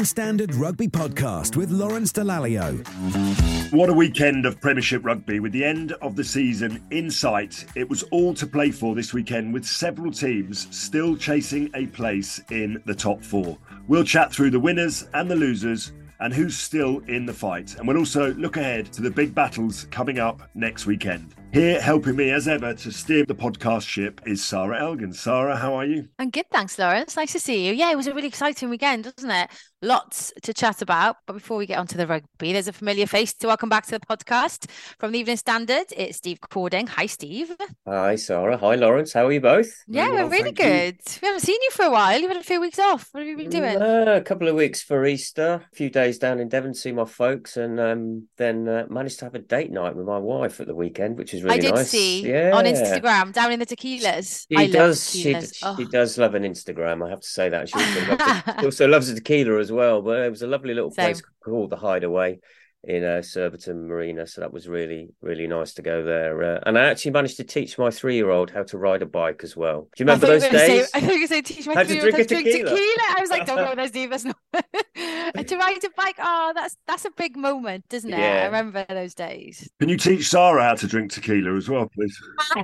The Evening Standard Rugby Podcast with Lawrence Dallaglio. What a weekend of Premiership rugby with the end of the season in sight. It was all to play for this weekend with several teams still chasing a place in the top four. We'll chat through the winners and the losers and who's still in the fight. And we'll also look ahead to the big battles coming up next weekend. Here, helping me as ever to steer the podcast ship is Sarra Elgan. Sarra, how are you? I'm good, thanks, Lawrence. Nice to see you. Yeah, it was a really exciting weekend, wasn't it? Lots to chat about. But before we get onto the rugby, there's a familiar face to welcome back to the podcast from the Evening Standard. It's Steve Cording. Hi, Steve. Hi, Sarra. Hi, Lawrence. How are you both? Yeah, Very well, we're really thank you. good. We haven't seen you for a while. You've had a few weeks off. What have you been doing? Uh, a couple of weeks for Easter, a few days down in Devon, to see my folks, and um, then uh, managed to have a date night with my wife at the weekend, which is really nice. I did nice. see yeah. on Instagram down in the tequilas. She I does. She, tequilas. d- Oh. she does love an Instagram. I have to say that. She also, loves, a, she also loves a tequila as well. But it was a lovely little place called the Hideaway in uh, Surbiton Marina. So that was really, really nice to go there. Uh, and I actually managed to teach my three-year-old how to ride a bike as well. Do you remember those were gonna say- days? I thought you were going to say teach my three-year-old drink how to drink tequila. tequila. I was like, don't go there, Steve. That's to ride a bike. Oh, that's that's a big moment, isn't it? Yeah. I remember those days. Can you teach Sarra how to drink tequila as well, please?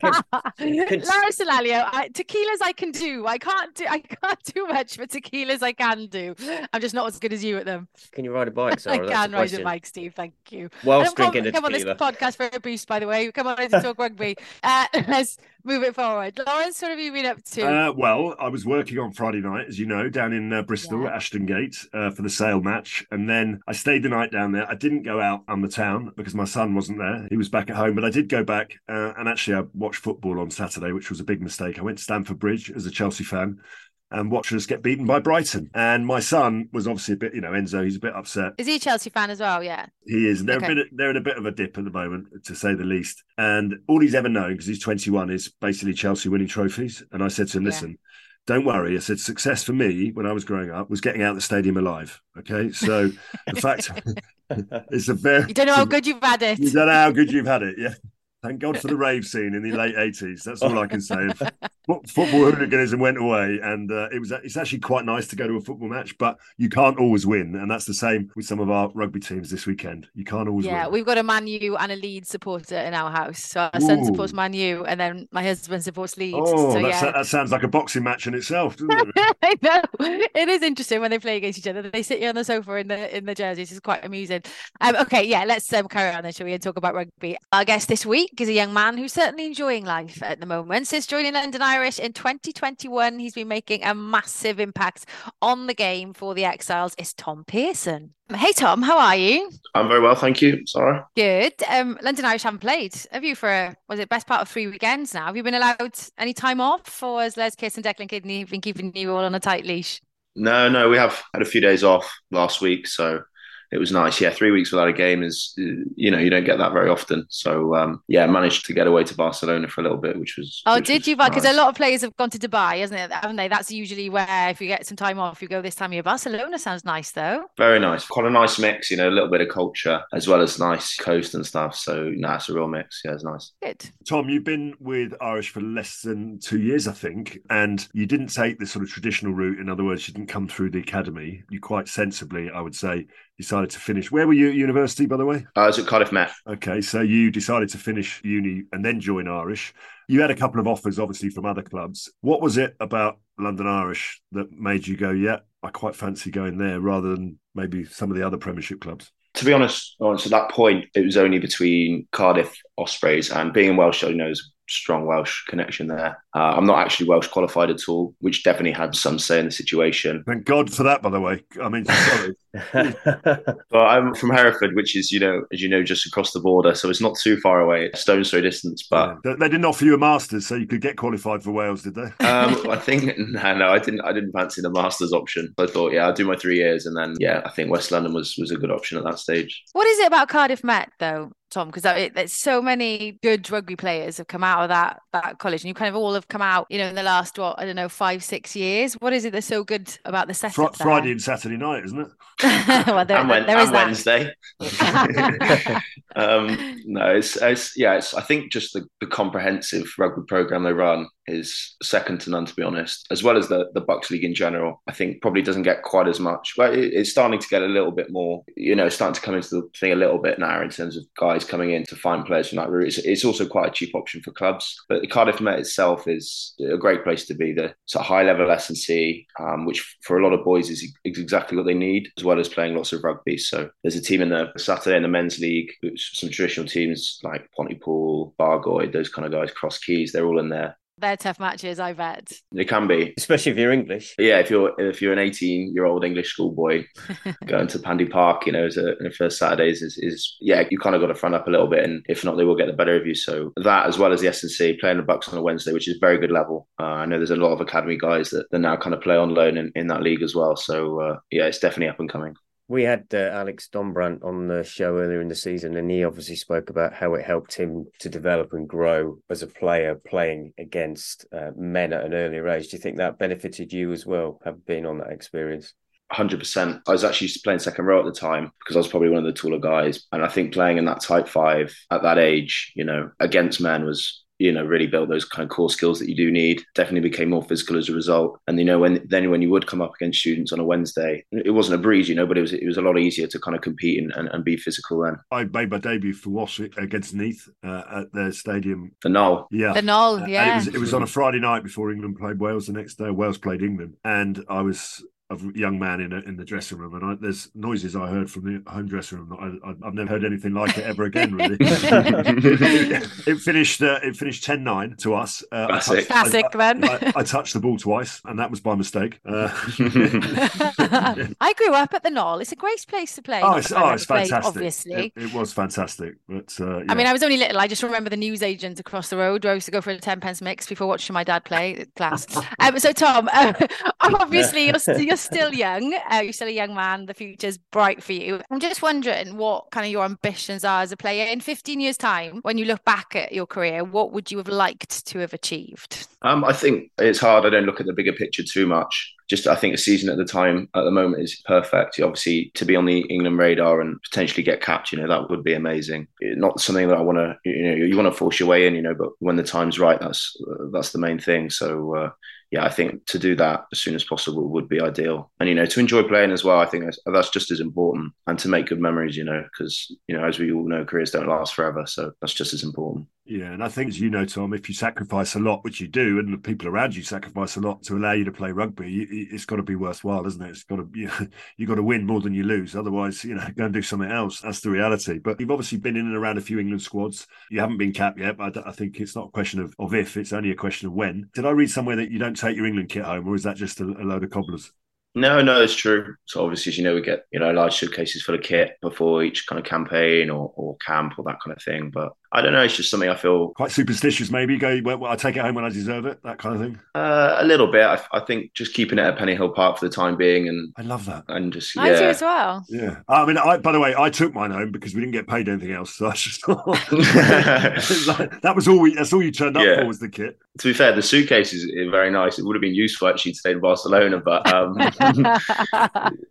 Lawrence Dallaglio, I, tequilas I can do. I can't do. I can't do much, but tequilas I can do. I'm just not as good as you at them. Can you ride a bike, Sarra? I That's the can ride a question. bike, Steve. Thank you. I Whilst don't come, drinking a come on this podcast for a boost, by the way. Come on to talk rugby. Uh, let's move it forward. Lawrence, what have you been up to? Uh, well, I was working on Friday night, as you know, down in uh, Bristol Yeah. at Ashton Gate uh, for the sale match. And then I stayed the night down there. I didn't go out on the town because my son wasn't there. He was back at home. But I did go back uh, and actually I watched football on Saturday, which was a big mistake. I went to Stamford Bridge as a Chelsea fan and watched us get beaten by Brighton. And my son was obviously a bit, you know, Enzo, he's a bit upset. Is he a Chelsea fan as well? Yeah. He is. They're, Okay. a bit, they're in a bit of a dip at the moment, to say the least. And all he's ever known, because he's 21, is basically Chelsea winning trophies. And I said to him, Yeah. listen, don't worry. I said, success for me when I was growing up was getting out of the stadium alive. Okay. So the fact it's a very. You don't know how good you've had it. You don't know how good you've had it. Yeah. Thank God for the rave scene in the late 80s. That's all I can say. Football hooliganism went away, and uh, it was it's actually quite nice to go to a football match, but you can't always win, and that's the same with some of our rugby teams this weekend. You can't always Yeah, win. we've got a Man U and a Leeds supporter in our house. So our son supports Ooh. Man U, and then my husband supports Leeds. Oh, so that, yeah, that sounds like a boxing match in itself, doesn't it? I know it is interesting when they play against each other. They sit you on the sofa in the in the jerseys. It's quite amusing. Um, okay, yeah, let's um, carry on then, shall we, and talk about rugby. Our guest this week is a young man who's certainly enjoying life at the moment. Since joining London Irish in 2021, he's been making a massive impact on the game for the Exiles. It's Tom Pearson. Hey Tom, how are you? I'm very well, thank you. Sorry. Good. Um, London Irish haven't played. Have you for a, was it best part of three weekends now? Have you been allowed any time off, or has Les Kiss and Declan Kidney been keeping you all on a tight leash? No, no, we have had a few days off last week, so it was nice. Yeah, three weeks without a game is, uh, you know, you don't get that very often. So um, yeah, managed to get away to Barcelona for a little bit, which was. Oh, which did was you? Because nice. a lot of players have gone to Dubai, hasn't it? Haven't they? That's usually where if you get some time off, you go this time of year. Barcelona sounds nice though. Very nice. Quite a nice mix, you know, a little bit of culture as well as nice coast and stuff. So, no, it's a real mix. Yeah, it's nice. Good. Tom, you've been with Irish for less than two years, I think, and you didn't take the sort of traditional route. In other words, you didn't come through the academy. You quite sensibly, I would say, decided to finish. Where were you at university, by the way? I was at Cardiff Met. Okay, so you decided to finish uni and then join Irish. You had a couple of offers, obviously, from other clubs. What was it about London Irish that made you go, yeah, I quite fancy going there rather than maybe some of the other Premiership clubs? To be honest, on to that point, it was only between Cardiff Ospreys and being in Welsh, I know is strong Welsh connection there. Uh, I'm not actually Welsh qualified at all, which definitely had some say in the situation. Thank God for that, by the way. I mean, sorry. but I'm from Hereford, which is, you know, as you know, just across the border, so it's not too far away, stone's throw distance. But yeah. they, didn't offer you a masters, so you could get qualified for Wales, did they? um, I think no, no, I didn't. I didn't fancy the masters option. I thought, yeah, I'll do my three years, and then yeah, I think West London was was a good option at that stage. What is it about Cardiff Met though? Tom, because there's so many good rugby players have come out of that that college, and you kind of all have come out, you know, in the last what I don't know five six years. What is it that's so good about the setup? Fr- Friday and Saturday night, isn't it? well, there, and, when, there is and Wednesday. um, no, it's, it's yeah, it's I think just the, the comprehensive rugby program they run is second to none, to be honest, as well as the, the BUCS League in general. I think probably doesn't get quite as much, but it, it's starting to get a little bit more, you know, starting to come into the thing a little bit now in terms of guys coming in to find players from that route. It's, it's also quite a cheap option for clubs, but the Cardiff Met itself is a great place to be. The it's a high level S&C, um, which for a lot of boys is, exactly what they need, as well as playing lots of rugby. So there's a team in the Saturday in the men's league, some traditional teams like Pontypool, Bargoed, those kind of guys, Cross Keys, they're all in there. They're tough matches, I bet. They can be, especially if you're English. Yeah, if you're if you're an 18 year old English schoolboy going to Pandy Park, you know, as a, the first Saturdays is, is yeah, you kind of got to front up a little bit, and if not, they will get the better of you. So that, as well as the S&C, playing the BUCS on a Wednesday, which is very good level. Uh, I know there's a lot of academy guys that, that now kind of play on loan in, in that league as well. So uh, yeah, it's definitely up and coming. We had uh, Alex Dombrandt on the show earlier in the season, and he obviously spoke about how it helped him to develop and grow as a player playing against uh, men at an earlier age. Do you think that benefited you as well, having been on that experience? Hundred percent. I was actually playing second row at the time because I was probably one of the taller guys, and I think playing in that tight five at that age, you know, against men was you know really built those kind of core skills that you do need. Definitely became more physical as a result. And you know when then when you would come up against students on a wednesday it wasn't a breeze you know but it was it was a lot easier to kind of compete and, and, and be physical then. I made my debut for Wasp against neath uh, at their stadium. The Gnoll. Yeah. The Gnoll yeah it was, it was on a friday night before england played wales. The next day wales played england. And i was a young man in a, in the dressing room, and I, there's noises I heard from the home dressing room that I, have never heard anything like it ever again. Really, it, it, finished uh, it finished 10-9 to us. Uh, Classic, Classic I, man. I, I, touched the ball twice, and that was by mistake. Uh, I grew up at the Gnoll. It's a great place to play. Oh, it's, oh, it's fantastic. Played, obviously, it, it, was fantastic. But uh, yeah. I mean, I was only little. I just remember the news agent across the road. I used to go for a ten pence mix before watching my dad play. Class. um, so, Tom, uh, obviously, you're, you're still young. Uh, you're still a young man. The future's bright for you. I'm just wondering what kind of your ambitions are as a player in 15 years' time. When you look back at your career, what would you have liked to have achieved? Um, I think it's hard. I don't look at the bigger picture too much. Just I think a season at the time at the moment is perfect. Obviously, to be on the England radar and potentially get capped, you know, that would be amazing. Not something that I want to, you know, you want to force your way in, you know, but when the time's right, that's that's the main thing. So uh, yeah, I think to do that as soon as possible would be ideal. And, you know, to enjoy playing as well, I think that's, that's just as important. And to make good memories, you know, because, you know, as we all know, careers don't last forever. So that's just as important. Yeah, and I think as you know, Tom, if you sacrifice a lot, which you do, and the people around you sacrifice a lot to allow you to play rugby, it's got to be worthwhile, isn't it? It's got to you you got to win more than you lose. Otherwise, you know, go and do something else. That's the reality. But you've obviously been in and around a few England squads. You haven't been capped yet, but I, think it's not a question of, of if; it's only a question of when. Did I read somewhere that you don't take your England kit home, or is that just a, a load of cobblers? No, no, it's true. So obviously, as you know, we get you know large suitcases full of kit before each kind of campaign or, or camp or that kind of thing. But I don't know. It's just something I feel quite superstitious. Maybe go. Well, I take it home when I deserve it. That kind of thing. Uh, a little bit. I, I, think just keeping it at Pennyhill Park for the time being, and I love that. And just I yeah. do as well. Yeah. I mean, I, by the way, I took mine home because we didn't get paid anything else. So I just like, that was all we. That's all you turned up yeah. for was the kit. To be fair, the suitcase is very nice. It would have been useful actually to stay in Barcelona, but um...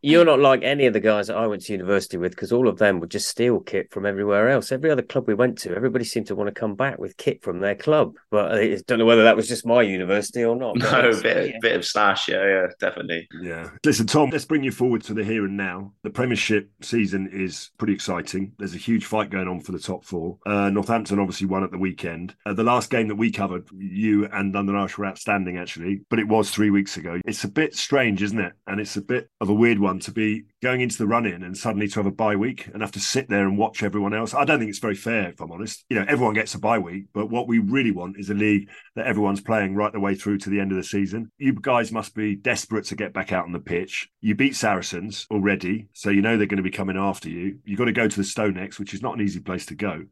you're not like any of the guys that I went to university with because all of them would just steal kit from everywhere else. Every other club we went to, everybody seemed to want to come come back with kit from their club. But I don't know whether that was just my university or not. No, a bit, yeah. bit of stash. Yeah, yeah, definitely. Yeah. Listen, Tom, let's bring you forward to the here and now. The Premiership season is pretty exciting. There's a huge fight going on for the top four. Uh, Northampton obviously won at the weekend. Uh, the last game that we covered, you and London Irish were outstanding, actually, but it was three weeks ago. It's a bit strange, isn't it? And it's a bit of a weird one to be going into the run in and suddenly to have a bye week and have to sit there and watch everyone else. I don't think it's very fair, if I'm honest. You know, everyone gets a bye week, but what we really want is a league that everyone's playing right the way through to the end of the season. You guys must be desperate to get back out on the pitch. You beat Saracens already, so you know they're going to be coming after you. You've got to go to the Stonex, which is not an easy place to go.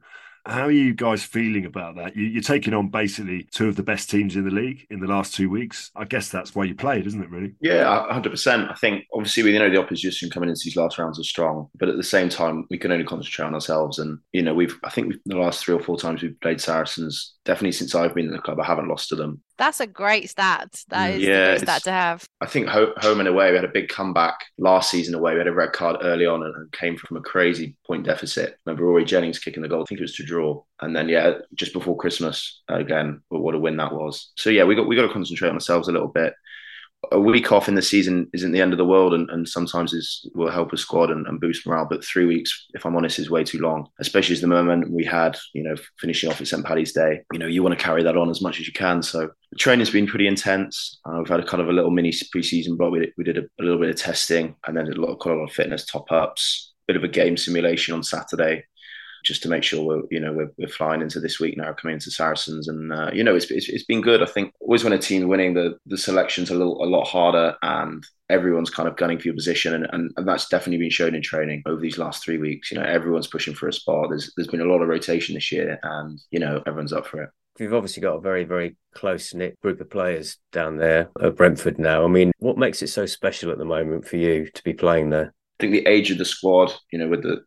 How are you guys feeling about that? You, are taking on basically two of the best teams in the league in the last two weeks. I guess that's why you played, isn't it? Really? Yeah, hundred percent. I think obviously we know the opposition coming into these last rounds are strong, but at the same time we can only concentrate on ourselves. And you know, we've I think the last three or four times we've played Saracens, definitely since I've been in the club, I haven't lost to them. That's a great stat. That is yeah, a great stat to have. I think home and away, we had a big comeback last season away. We had a red card early on and came from a crazy point deficit. remember Rory Jennings kicking the goal. I think it was to draw. And then, yeah, just before Christmas, uh, again, what a win that was. So, yeah, we got we got to concentrate on ourselves a little bit a week off in the season isn't the end of the world and, and sometimes is will help a squad and, and, boost morale. But three weeks, if I'm honest, is way too long, especially as the moment we had, you know, finishing off at St. Paddy's Day. You know, you want to carry that on as much as you can. So the training's been pretty intense. Uh, we've had a kind of a little mini preseason block. We we did a, a, little bit of testing and then a lot, quite a lot of fitness top ups, bit of a game simulation on Saturday just to make sure we're you know we're, we're flying into this week now coming into Saracens. And uh, you know it's, it's, it's been good. I think always when a team winning the the selection's a little a lot harder and everyone's kind of gunning for your position. And, and, and that's definitely been shown in training over these last three weeks. You know everyone's pushing for a spot. There's there's been a lot of rotation this year and you know everyone's up for it. We've obviously got a very, very close knit group of players down there at Brentford now. I mean, what makes it so special at the moment for you to be playing there? Think the age of the squad, you know, with the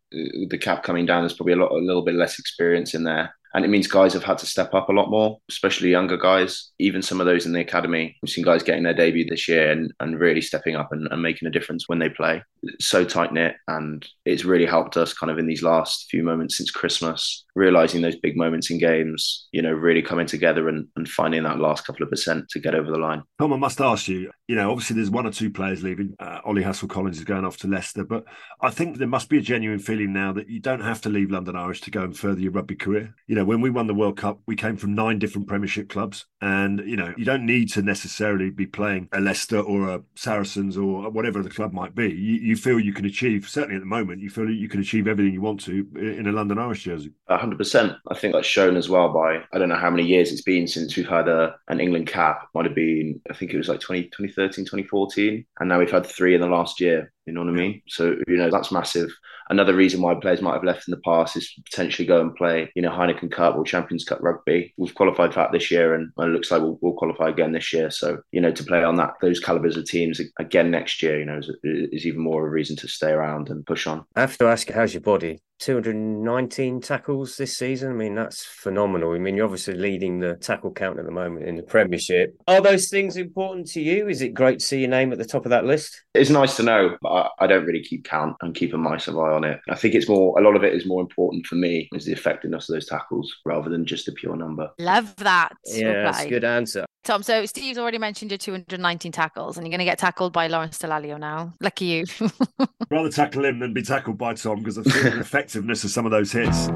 the cap coming down, there's probably a lot, a little bit less experience in there and it means guys have had to step up a lot more, especially younger guys. Even some of those in the academy, we've seen guys getting their debut this year and, and really stepping up and, and making a difference when they play. It's so tight knit, and it's really helped us kind of in these last few moments since Christmas, realizing those big moments in games. You know, really coming together and, and finding that last couple of percent to get over the line. Tom, I must ask you. You know, obviously there's one or two players leaving. Uh, Ollie Hassell-Collins is going off to Leicester, but I think there must be a genuine feeling now that you don't have to leave London Irish to go and further your rugby career. You know when we won the World Cup, we came from nine different Premiership clubs. And, you know, you don't need to necessarily be playing a Leicester or a Saracens or whatever the club might be. You, you feel you can achieve, certainly at the moment, you feel you can achieve everything you want to in a London Irish jersey. 100%. I think that's shown as well by, I don't know how many years it's been since we've had a, an England cap. Might have been, I think it was like 20, 2013, 2014. And now we've had three in the last year. You know what I mean? So, you know, that's massive. Another reason why players might have left in the past is potentially go and play, you know, Heineken Cup or Champions Cup rugby. We've qualified for that this year and it looks like we'll, we'll qualify again this year. So, you know, to play on that, those calibers of teams again next year, you know, is, is even more of a reason to stay around and push on. I have to ask, how's your body? 219 tackles this season. I mean, that's phenomenal. I mean, you're obviously leading the tackle count at the moment in the Premiership. Are those things important to you? Is it great to see your name at the top of that list? It's nice to know, but I don't really keep count and keep a mice eye on it. I think it's more, a lot of it is more important for me is the effectiveness of those tackles rather than just a pure number. Love that. Yeah, that's a good answer. Tom, so Steve's already mentioned your 219 tackles, and you're going to get tackled by Lawrence Dallaglio now. Lucky you. Rather tackle him than be tackled by Tom because of the effectiveness of some of those hits.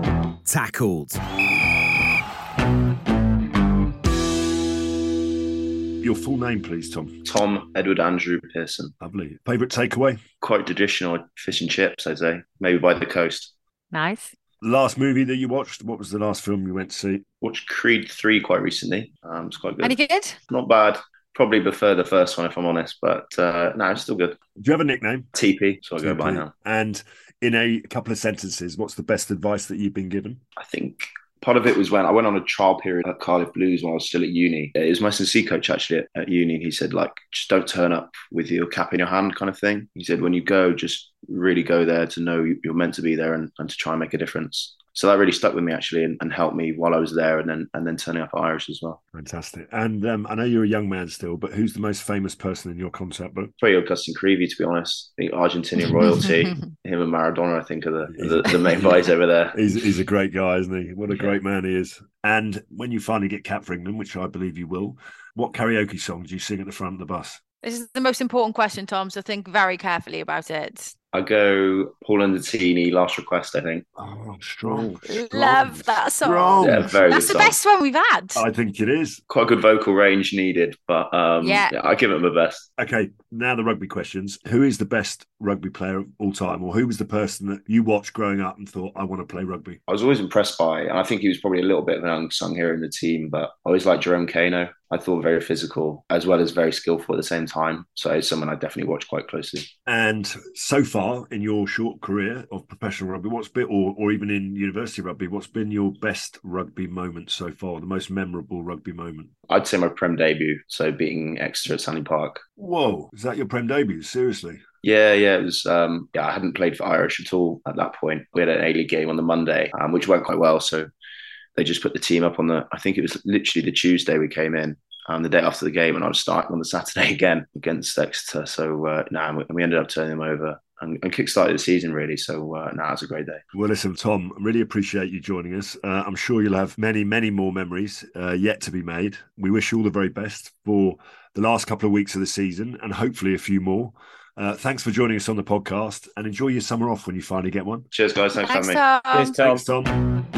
Tackled. Your full name, please, Tom. Tom Edward Andrew Pearson. Lovely. Favourite takeaway? Quite traditional fish and chips, I'd say. Maybe by the coast. Nice. Last movie that you watched? What was the last film you went to see? Watched Creed 3 quite recently. Um, it's quite good. Any good? Not bad. Probably prefer the first one if I'm honest, but uh, no, it's still good. Do you have a nickname? TP, so I go by now. And in a couple of sentences, what's the best advice that you've been given? I think part of it was when I went on a trial period at Cardiff Blues when I was still at uni. It was my S&C coach actually at, at uni. He said, like, just don't turn up with your cap in your hand kind of thing. He said, when you go, just really go there to know you're meant to be there and, and to try and make a difference so that really stuck with me actually and, and, helped me while I was there and then and then turning up at Irish as well. Fantastic. And um, I know you're a young man still, but who's the most famous person in your concept book? Probably Agustín Creevy, to be honest. The Argentinian royalty, him and Maradona, I think, are the, the, the, main guys over there. He's, he's a great guy, isn't he? What a great man he is. And when you finally get cap for England, which I believe you will, what karaoke song do you sing at the front of the bus? This is the most important question, Tom. So think very carefully about it. I go Paolo Nutini, last request, I think. Oh, strong. Love that song. Strong. Yeah, very That's good the song. best one we've had. I think it is. Quite a good vocal range needed, but um, Yeah. yeah. I give it my best. Okay, now the rugby questions. Who is the best rugby player of all time, or who was the person that you watched growing up and thought, I want to play rugby? I was always impressed by, and I think he was probably a little bit of an unsung hero in the team, but I always liked Jerome Kaino. I thought very physical as well as very skillful at the same time. So it's someone I definitely watched quite closely. And so far in your short career of professional rugby, what's been, or, or even in university rugby, what's been your best rugby moment so far, the most memorable rugby moment? I'd say my Prem debut, so beating Exeter at Sandy Park. Whoa, is that your Prem debut? Seriously? Yeah, yeah, it was. Um, yeah, I hadn't played for Irish at all at that point. We had an A League game on the Monday, um, which went quite well. So they just put the team up on the. I think it was literally the Tuesday we came in, um, the day after the game, and I was starting on the Saturday again against Exeter. So uh, now nah, we ended up turning them over and, and kick-started the season really. So uh, now nah, it's a great day. Well, listen, Tom, really appreciate you joining us. Uh, I'm sure you'll have many, many more memories uh, yet to be made. We wish you all the very best for the last couple of weeks of the season and hopefully a few more. Uh, thanks for joining us on the podcast and enjoy your summer off when you finally get one. Cheers, guys. Thanks, Thanks, for having me. Tom. Cheers, Tom. Thanks, Tom.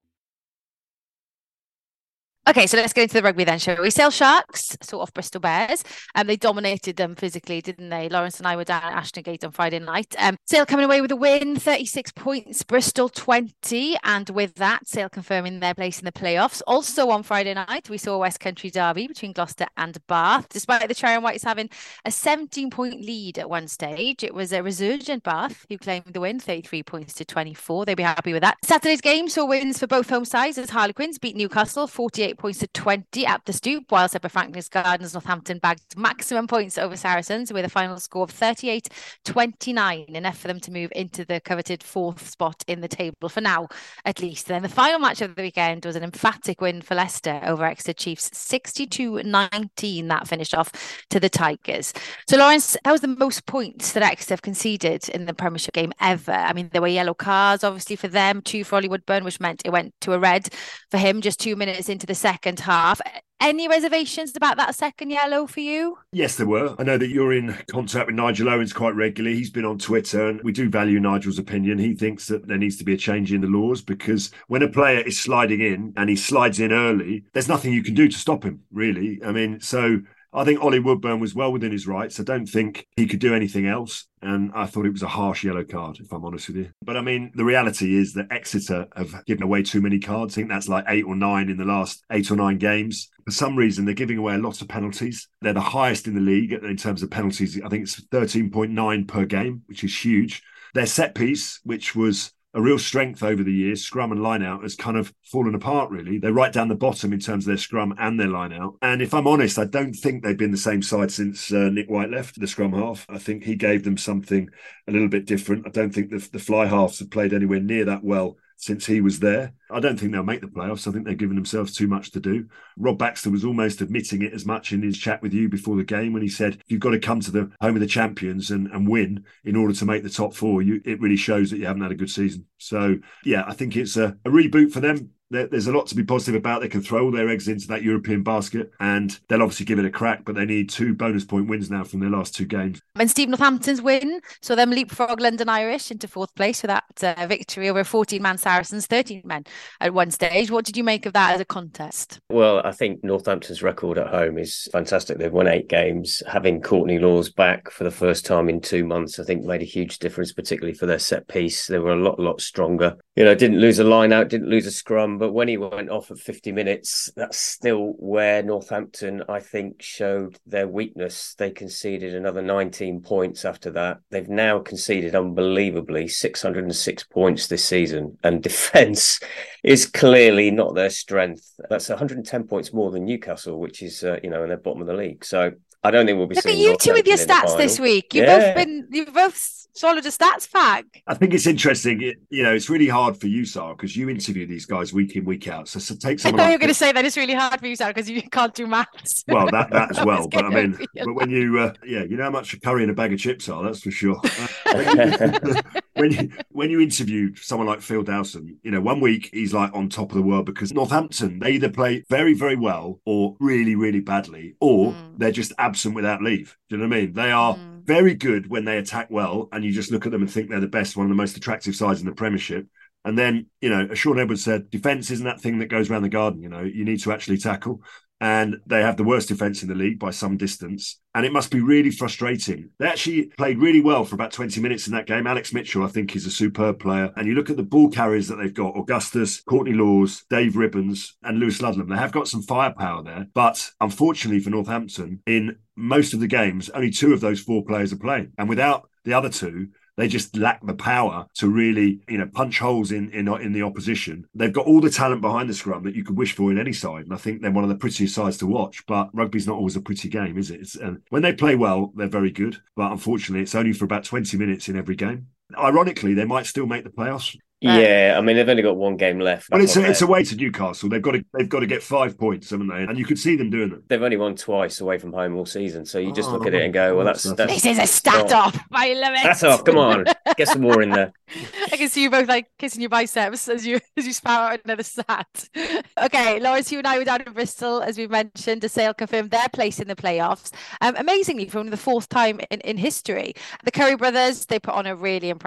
Okay, so let's get into the rugby then, shall we? Sale Sharks, sort of Bristol Bears, and um, they dominated them physically, didn't they? Lawrence and I were down at Ashton Gate on Friday night. Um, Sale coming away with a win, 36 points, Bristol 20, and with that, Sale confirming their place in the playoffs. Also on Friday night, we saw West Country derby between Gloucester and Bath. Despite the and Whites having a 17 point lead at one stage, it was a resurgent Bath who claimed the win, 33 points to 24. They'd be happy with that. Saturday's game saw wins for both home sides as Harlequins beat Newcastle 48 points to 20 at the stoop, while Sepper Franklin's Gardens Northampton bagged maximum points over Saracens with a final score of 38 29, enough for them to move into the coveted fourth spot in the table for now, at least. Then the final match of the weekend was an emphatic win for Leicester over Exeter Chiefs 62 19. That finished off to the Tigers. So, Lawrence, that was the most points that Exeter have conceded in the Premiership game ever. I mean, there were yellow cards, obviously, for them, two for Ollie Woodburn, which meant it went to a red for him just two minutes into the second half. Any reservations about that second yellow for you? Yes, there were. I know that you're in contact with Nigel Owens quite regularly. He's been on Twitter, and we do value Nigel's opinion. He thinks that there needs to be a change in the laws because when a player is sliding in and he slides in early, there's nothing you can do to stop him, really. I mean, so I think Ollie Woodburn was well within his rights. I don't think he could do anything else. And I thought it was a harsh yellow card, if I'm honest with you. But I mean, the reality is that Exeter have given away too many cards. I think that's like eight or nine in the last eight or nine games. For some reason, they're giving away a lot of penalties. They're the highest in the league in terms of penalties. I think it's 13.9 per game, which is huge. Their set piece, which was a real strength over the years, scrum and line out, has kind of fallen apart, really. They're right down the bottom in terms of their scrum and their line out. And if I'm honest, I don't think they've been the same side since uh, Nick White left the scrum half. I think he gave them something a little bit different. I don't think the, the fly halves have played anywhere near that well since he was there. I don't think they'll make the playoffs. I think they're giving themselves too much to do. Rob Baxter was almost admitting it as much in his chat with you before the game when he said, "You've got to come to the home of the champions and, and win in order to make the top four. You, it really shows that you haven't had a good season." So, yeah, I think it's a, a reboot for them there's a lot to be positive about. They can throw all their eggs into that European basket and they'll obviously give it a crack, but they need two bonus point wins now from their last two games. And Steve Northampton's win saw them leapfrog London Irish into fourth place with that uh, victory over 14 man Saracens, 13 men at one stage. What did you make of that as a contest? Well, I think Northampton's record at home is fantastic. They've won eight games. Having Courtney Lawes back for the first time in two months, I think made a huge difference, particularly for their set piece. They were a lot, lot stronger. You know, didn't lose a line out, didn't lose a scrum but when he went off at 50 minutes, that's still where Northampton, I think, showed their weakness. They conceded another 19 points after that. They've now conceded unbelievably 606 points this season, and defence is clearly not their strength. That's 110 points more than Newcastle, which is, uh, you know, in the bottom of the league. So I don't think we'll be Look seeing. at you two with your stats this week. You've yeah. both been, you've both swallowed a stats pack. I think it's interesting. It, you know, it's really hard for you, Sarra, because you interview these guys week in, week out. So, so take I someone. thought like you were going to say that it's really hard for you, Sarra, because you can't do maths. Well, that that as well. But I mean, be but when you, uh, yeah, you know how much a curry and a bag of chips are. That's for sure. Uh, when you when you interview someone like Phil Dowson, you know, one week he's like on top of the world because Northampton they either play very very well or really really badly, or Mm. they're just absent without leave. Do you know what I mean? They are Mm. very good when they attack well, and you just look at them and think they're the best, one of the most attractive sides in the Premiership. And then, you know, as Shaun Edwards said, defence isn't that thing that goes around the garden. You know, you need to actually tackle. And they have the worst defence in the league by some distance. And it must be really frustrating. They actually played really well for about 20 minutes in that game. Alex Mitchell, I think, is a superb player. And you look at the ball carriers that they've got Augustus, Courtney Lawes, Dave Ribbans, and Lewis Ludlam. They have got some firepower there. But unfortunately for Northampton, in most of the games, only two of those four players are playing. And without the other two, they just lack the power to really, you know, punch holes in in in the opposition. They've got all the talent behind the scrum that you could wish for in any side, and I think they're one of the prettiest sides to watch. But rugby's not always a pretty game, is it? It's, and when they play well, they're very good. But unfortunately, it's only for about twenty minutes in every game. Ironically, they might still make the playoffs. Yeah, I mean they've only got one game left. But it's a, it's away to Newcastle. They've got to they've got to get five points, haven't they? And you could see them doing it. They've only won twice away from home all season, so you just look at Oh, it and go, "Well, that's that's- that's This is a stat not- off. I love it. That's off. Come on, get some more in there." I can see you both like kissing your biceps as you as you spout out another stat. okay, Lawrence, you and I were down in Bristol, as we mentioned. DeSale confirmed their place in the playoffs. Um, amazingly, for only the fourth time in, in history. The Curry brothers, they put on a really impressive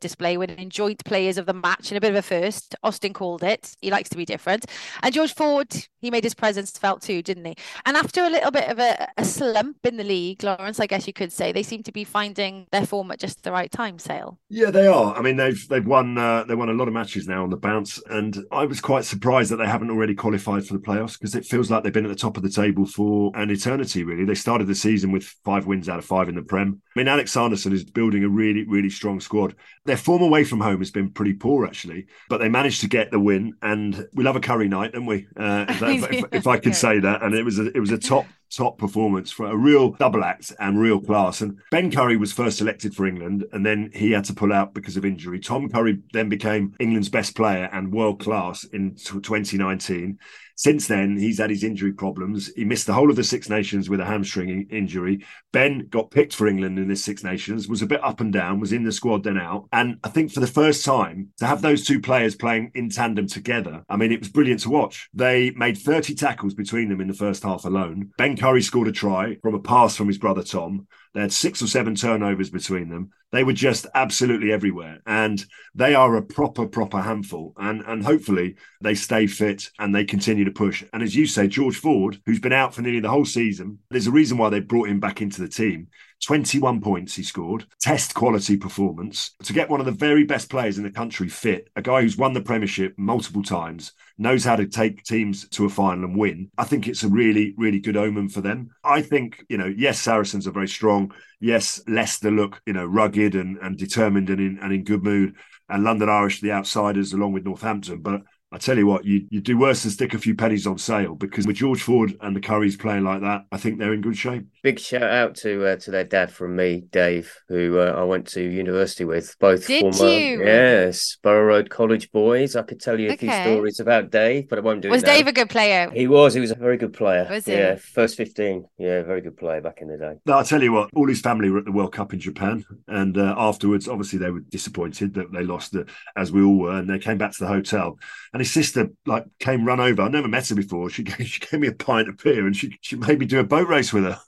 display, winning joint players of the match in a bit of a first. Austin called it. He likes to be different. And George Ford, he made his presence felt too, didn't he? And after a little bit of a, a slump in the league, Lawrence, I guess you could say, they seem to be finding their form at just the right time, Sale. Yeah, they are. I mean, they've they've won uh, they won a lot of matches now on the bounce, and I was quite surprised that they haven't already qualified for the playoffs because it feels like they've been at the top of the table for an eternity. Really, they started the season with five wins out of five in the Prem. I mean, Alex Sanderson is building a really really strong squad good their form away from home has been pretty poor actually, but they managed to get the win, and we love a curry night, don't we? Uh, if, that- if- if- I can say that, and it was a, it was a top top performance for a real double act and real class. And Ben Curry was first selected for England, and then he had to pull out because of injury. Tom Curry then became England's best player and world class in t- 2019. Since then, he's had his injury problems. He missed the whole of the Six Nations with a hamstring injury. Ben got picked for England in this Six Nations, was a bit up and down, was in the squad then out. And I think for the first time, to have those two players playing in tandem together, I mean, it was brilliant to watch. They made 30 tackles between them in the first half alone. Ben Curry scored a try from a pass from his brother Tom. They had six or seven turnovers between them. They were just absolutely everywhere. And they are a proper, proper handful. And and hopefully they stay fit and they continue to push. And as you say, George Ford, who's been out for nearly the whole season, there's a reason why they brought him back into the team. 21 points he scored, test quality performance. To get one of the very best players in the country fit, a guy who's won the Premiership multiple times, knows how to take teams to a final and win. I think it's a really, really good omen for them. I think, you know, yes, Saracens are very strong. Yes, Leicester look, you know, rugged and, and determined and in, and in good mood. And London Irish, the outsiders, along with Northampton. But I tell you what, you you do worse than stick a few pennies on sale because with George Ford and the Currys playing like that, I think they're in good shape. Big shout out to uh, to their dad from me, Dave, who uh, I went to university with. Both Did former, you? yes, Borough Road College boys. I could tell you a few stories about Dave, but I won't do Was it. now. Dave a good player? He was. He was a very good player. Was he? Yeah, first fifteen. Yeah, very good player back in the day. No, I tell you what, all his family were at the World Cup in Japan, and uh, afterwards, obviously, they were disappointed that they lost, the, as we all were, and they came back to the hotel. And his sister, like, came run over. I never met her before. She gave, she gave me a pint of beer, and she she made me do a boat race with her.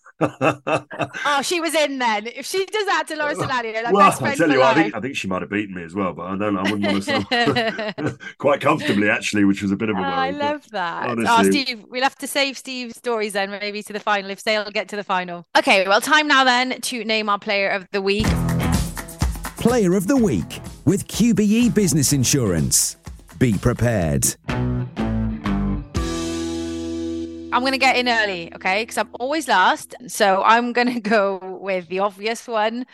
Oh, she was in then. If she does that to Lawrence Dallaglio, like well, best I friend tell you, what, I think I think she might have beaten me as well, but I don't. I wouldn't want to quite comfortably actually, which was a bit of a Oh, worry. I love that. Oh, Steve, we'll have to save Steve's stories then, maybe to the final if they'll get to the final. Okay, well, time now then to name our player of the week. Player of the Week with QBE Business Insurance. Be prepared. I'm going to get in early, okay? Because I'm always last. So I'm going to go with the obvious one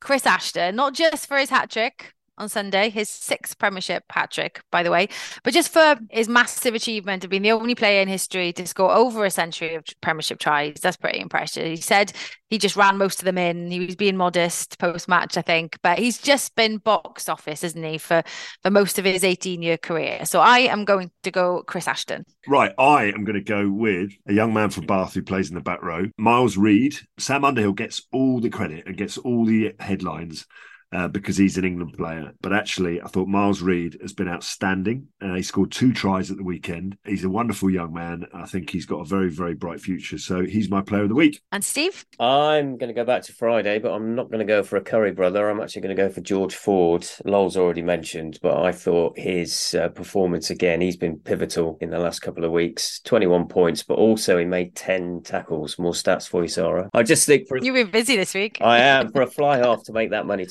Chris Ashton, not just for his hat trick on Sunday, his sixth Premiership hat trick, by the way, but just for his massive achievement of being the only player in history to score over a century of Premiership tries. That's pretty impressive. He said he just ran most of them in. He was being modest post match, I think, but he's just been box office, isn't he, for, for most of his 18 year career. So I am going to go Chris Ashton. Right, I am going to go with a young man from Bath who plays in the back row, Miles Reid. Sam Underhill gets all the credit and gets all the headlines uh, because he's an England player. But actually, I thought Miles Reid has been outstanding. Uh, he scored two tries at the weekend. He's a wonderful young man. I think he's got a very, very bright future. So he's my player of the week. And Steve? I'm going to go back to Friday, but I'm not going to go for a Curry brother. I'm actually going to go for George Ford. Lowell's already mentioned, but I thought his uh, performance again, he's been pivotal in the last couple of weeks. 21 points, but also he made 10 tackles. More stats for you, Sarra. I just think for You've been busy this week. I am for a fly half to make that many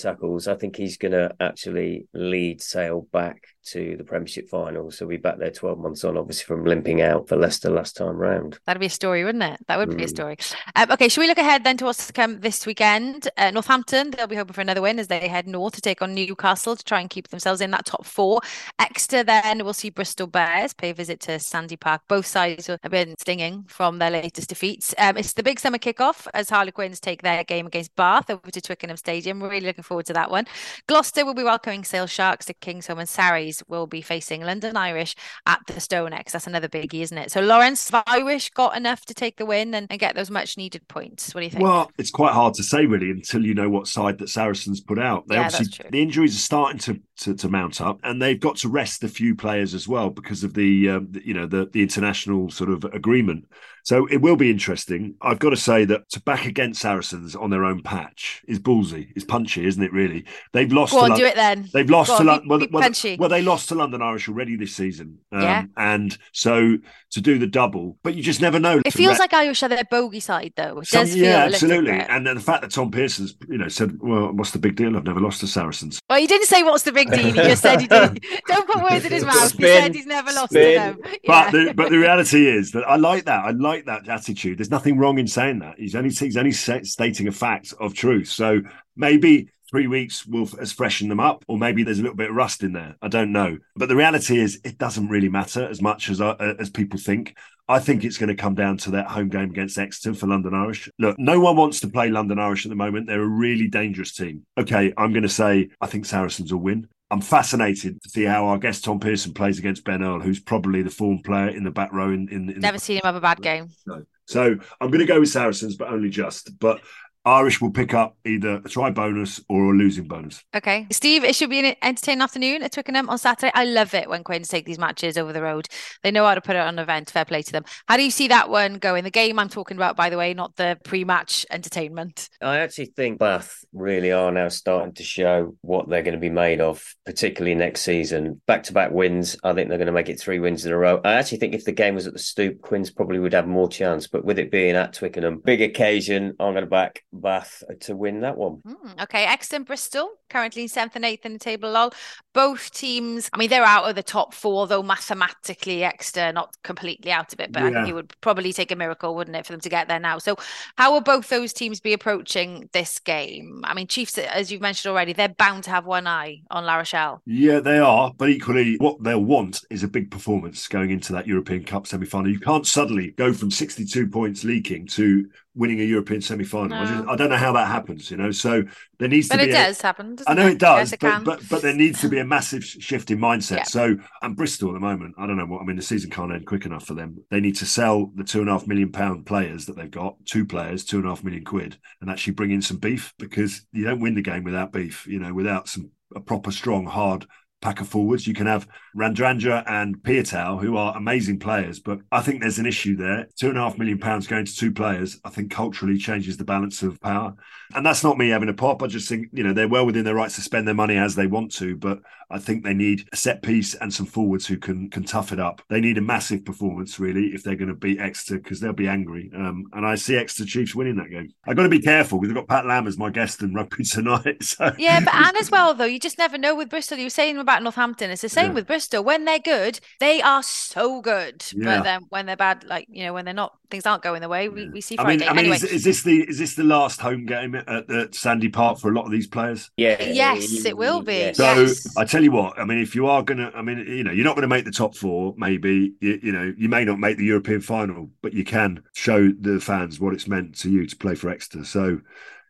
I think he's going to actually lead Sale back to the Premiership final. So we're back there 12 months on, obviously from limping out for Leicester last time round. That'd be a story, wouldn't it? That would be a Mm. story. Um, okay, should we look ahead then to what's to come this weekend? Uh, Northampton, they'll be hoping for another win as they head north to take on Newcastle to try and keep themselves in that top four. Exeter then will see Bristol Bears pay a visit to Sandy Park. Both sides have been stinging from their latest defeats. Um, it's the big summer kickoff as Harlequins take their game against Bath over to Twickenham Stadium. Really looking forward to that one. Gloucester will be welcoming Sale Sharks to Kingsholm and Sarries will be facing London Irish at the Stonex. That's another biggie, isn't it? So, Lawrence, Irish got enough to take the win and, and get those much needed points? What do you think? Well, it's quite hard to say really until you know what side that Saracens put out. They Yeah, obviously the injuries are starting to, to to mount up, and they've got to rest a few players as well because of the um, you know the the international sort of agreement. So it will be interesting. I've got to say that to back against Saracens on their own patch is ballsy, is punchy, isn't it? Really, they've lost. Go on, do it then. They've lost Go to London. Well, well, punchy. well, they lost to London Irish already this season. Um, Yeah. And so to do the double, but you just never know. It feels re- like Irish are their bogey side, though. It some- does yeah, a absolutely. bit. And then the fact that Tom Pearson's, you know, said, "Well, what's the big deal? I've never lost to Saracens." Well, he didn't say what's the big deal. He just said he didn't. Don't put words in his mouth. he said he's never lost spin. to them. But the, but the reality is that I like that. I like that attitude. There's nothing wrong in saying that. He's only he's only stating a fact of truth. So maybe three weeks will f- has freshened them up, or maybe there's a little bit of rust in there. I don't know. But the reality is, it doesn't really matter as much as uh, as people think. I think it's going to come down to that home game against Exeter for London Irish. Look, no one wants to play London Irish at the moment. They're a really dangerous team. Okay, I'm going to say I think Saracens will win. I'm fascinated to see how our guest Tom Pearson plays against Ben Earl, who's probably the form player in the back row. In, in, in Never seen him have a bad game. no. So I'm going to go with Saracens, but only just. But Irish will pick up either a try bonus or a losing bonus. Okay. Steve, it should be an entertaining afternoon at Twickenham on Saturday. I love it when Quins take these matches over the road. They know how to put it on an event. Fair play to them. How do you see that one going? The game I'm talking about, by the way, not the pre match entertainment. I actually think Bath really are now starting to show what they're going to be made of, particularly next season. Back to back wins. I think they're going to make it three wins in a row. I actually think if the game was at the Stoop, Quins probably would have more chance. But with it being at Twickenham, big occasion, I'm going to back Bath to win that one. Mm, okay, Exton Bristol currently seventh and eighth in the table. Lol. Both teams, I mean, they're out of the top four, though mathematically Exeter not completely out of it, but yeah. I think it would probably take a miracle, wouldn't it, for them to get there now? So, how will both those teams be approaching this game? I mean, Chiefs, as you've mentioned already, they're bound to have one eye on La Rochelle. Yeah, they are, but equally, what they'll want is a big performance going into that European Cup semi final. You can't suddenly go from 62 points leaking to winning a European semi final. No. I, I, don't know how that happens, you know. So there needs but to be. But it does happen. I know it, it does, it but, but, but there needs to be a massive shift in mindset. Yeah. So and Bristol at the moment, I don't know what I mean. The season can't end quick enough for them. They need to sell the two and a half million pound players that they've got, two players, two and a half million quid, and actually bring in some beef because you don't win the game without beef. You know, without some a proper strong hard pack of forwards. You can have Radradra and Piutau, who are amazing players, but I think there's an issue there. Two and a half million pounds going to two players, I think culturally changes the balance of power. And that's not me having a pop. I just think, you know, they're well within their rights to spend their money as they want to, but I think they need a set piece and some forwards who can can tough it up. They need a massive performance, really, if they're going to beat Exeter, because they'll be angry. Um, and I see Exeter Chiefs winning that game. I've got to be careful because I've got Pat Lam as my guest in rugby tonight. So. Yeah, but and as well, though, you just never know with Bristol. You were saying about Northampton. It's the same yeah. with Bristol. When they're good, they are so good. Yeah. But then when they're bad, like, you know, when they're not, things aren't going the way, we, yeah. we see Friday. I mean, I mean anyway. is, is, this the is this the last home game at, at Sandy Park for a lot of these players? Yeah. Yes, it will be. So yes. I tell you what, I mean, if you are going to, I mean, you know, you're not going to make the top four, maybe, you, you, know, you may not make the European final, but you can show the fans what it's meant to you to play for Exeter. So,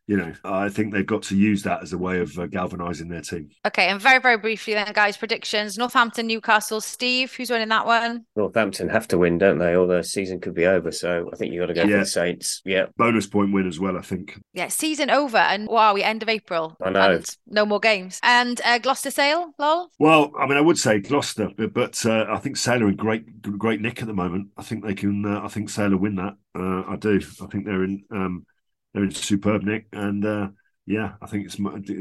you know, I think they've got to use that as a way of uh, galvanising their team. Okay, and very, very briefly then, guys, predictions: Northampton, Newcastle. Steve, who's winning that one? Northampton have to win, don't they? Or the season could be over. So I think you've got to go yeah. for the Saints. Yeah, bonus point win as well. I think. Yeah, season over, and wow, we end of April. I know. no more games. And uh, Gloucester Sale, lol. Well, I mean, I would say Gloucester, but, but uh, I think Sale are in great, great nick at the moment. I think they can. Uh, I think Sale will win that. Uh, I do. I think they're in. Um, they're superb nick, and uh, yeah, I think it's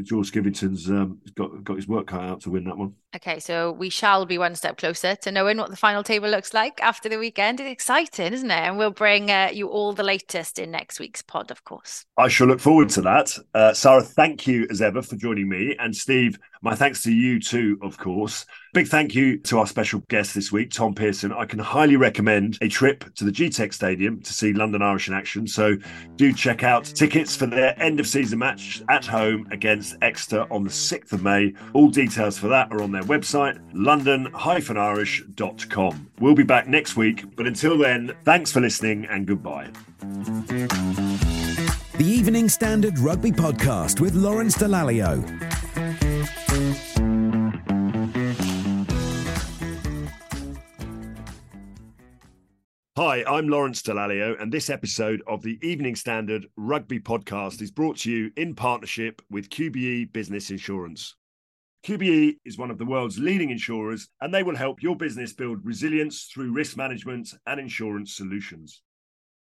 George Skivington's um, got got his work cut out to win that one. Okay, so we shall be one step closer to knowing what the final table looks like after the weekend. It's exciting, isn't it? And we'll bring uh, you all the latest in next week's pod, of course. I shall look forward to that. Uh, Sarra, thank you as ever for joining me, and Steve, my thanks to you too, of course. Big thank you to our special guest this week, Tom Pearson. I can highly recommend a trip to the Gtech Stadium to see London Irish in action. So do check out tickets for their end of season match at home against Exeter on the 6th of May. All details for that are on their website, london-irish.com. We'll be back next week, but until then, thanks for listening and goodbye. The Evening Standard Rugby Podcast with Lawrence Dallaglio. Hi, I'm Lawrence Dallaglio, and this episode of the Evening Standard Rugby Podcast is brought to you in partnership with QBE Business Insurance. QBE is one of the world's leading insurers, and they will help your business build resilience through risk management and insurance solutions.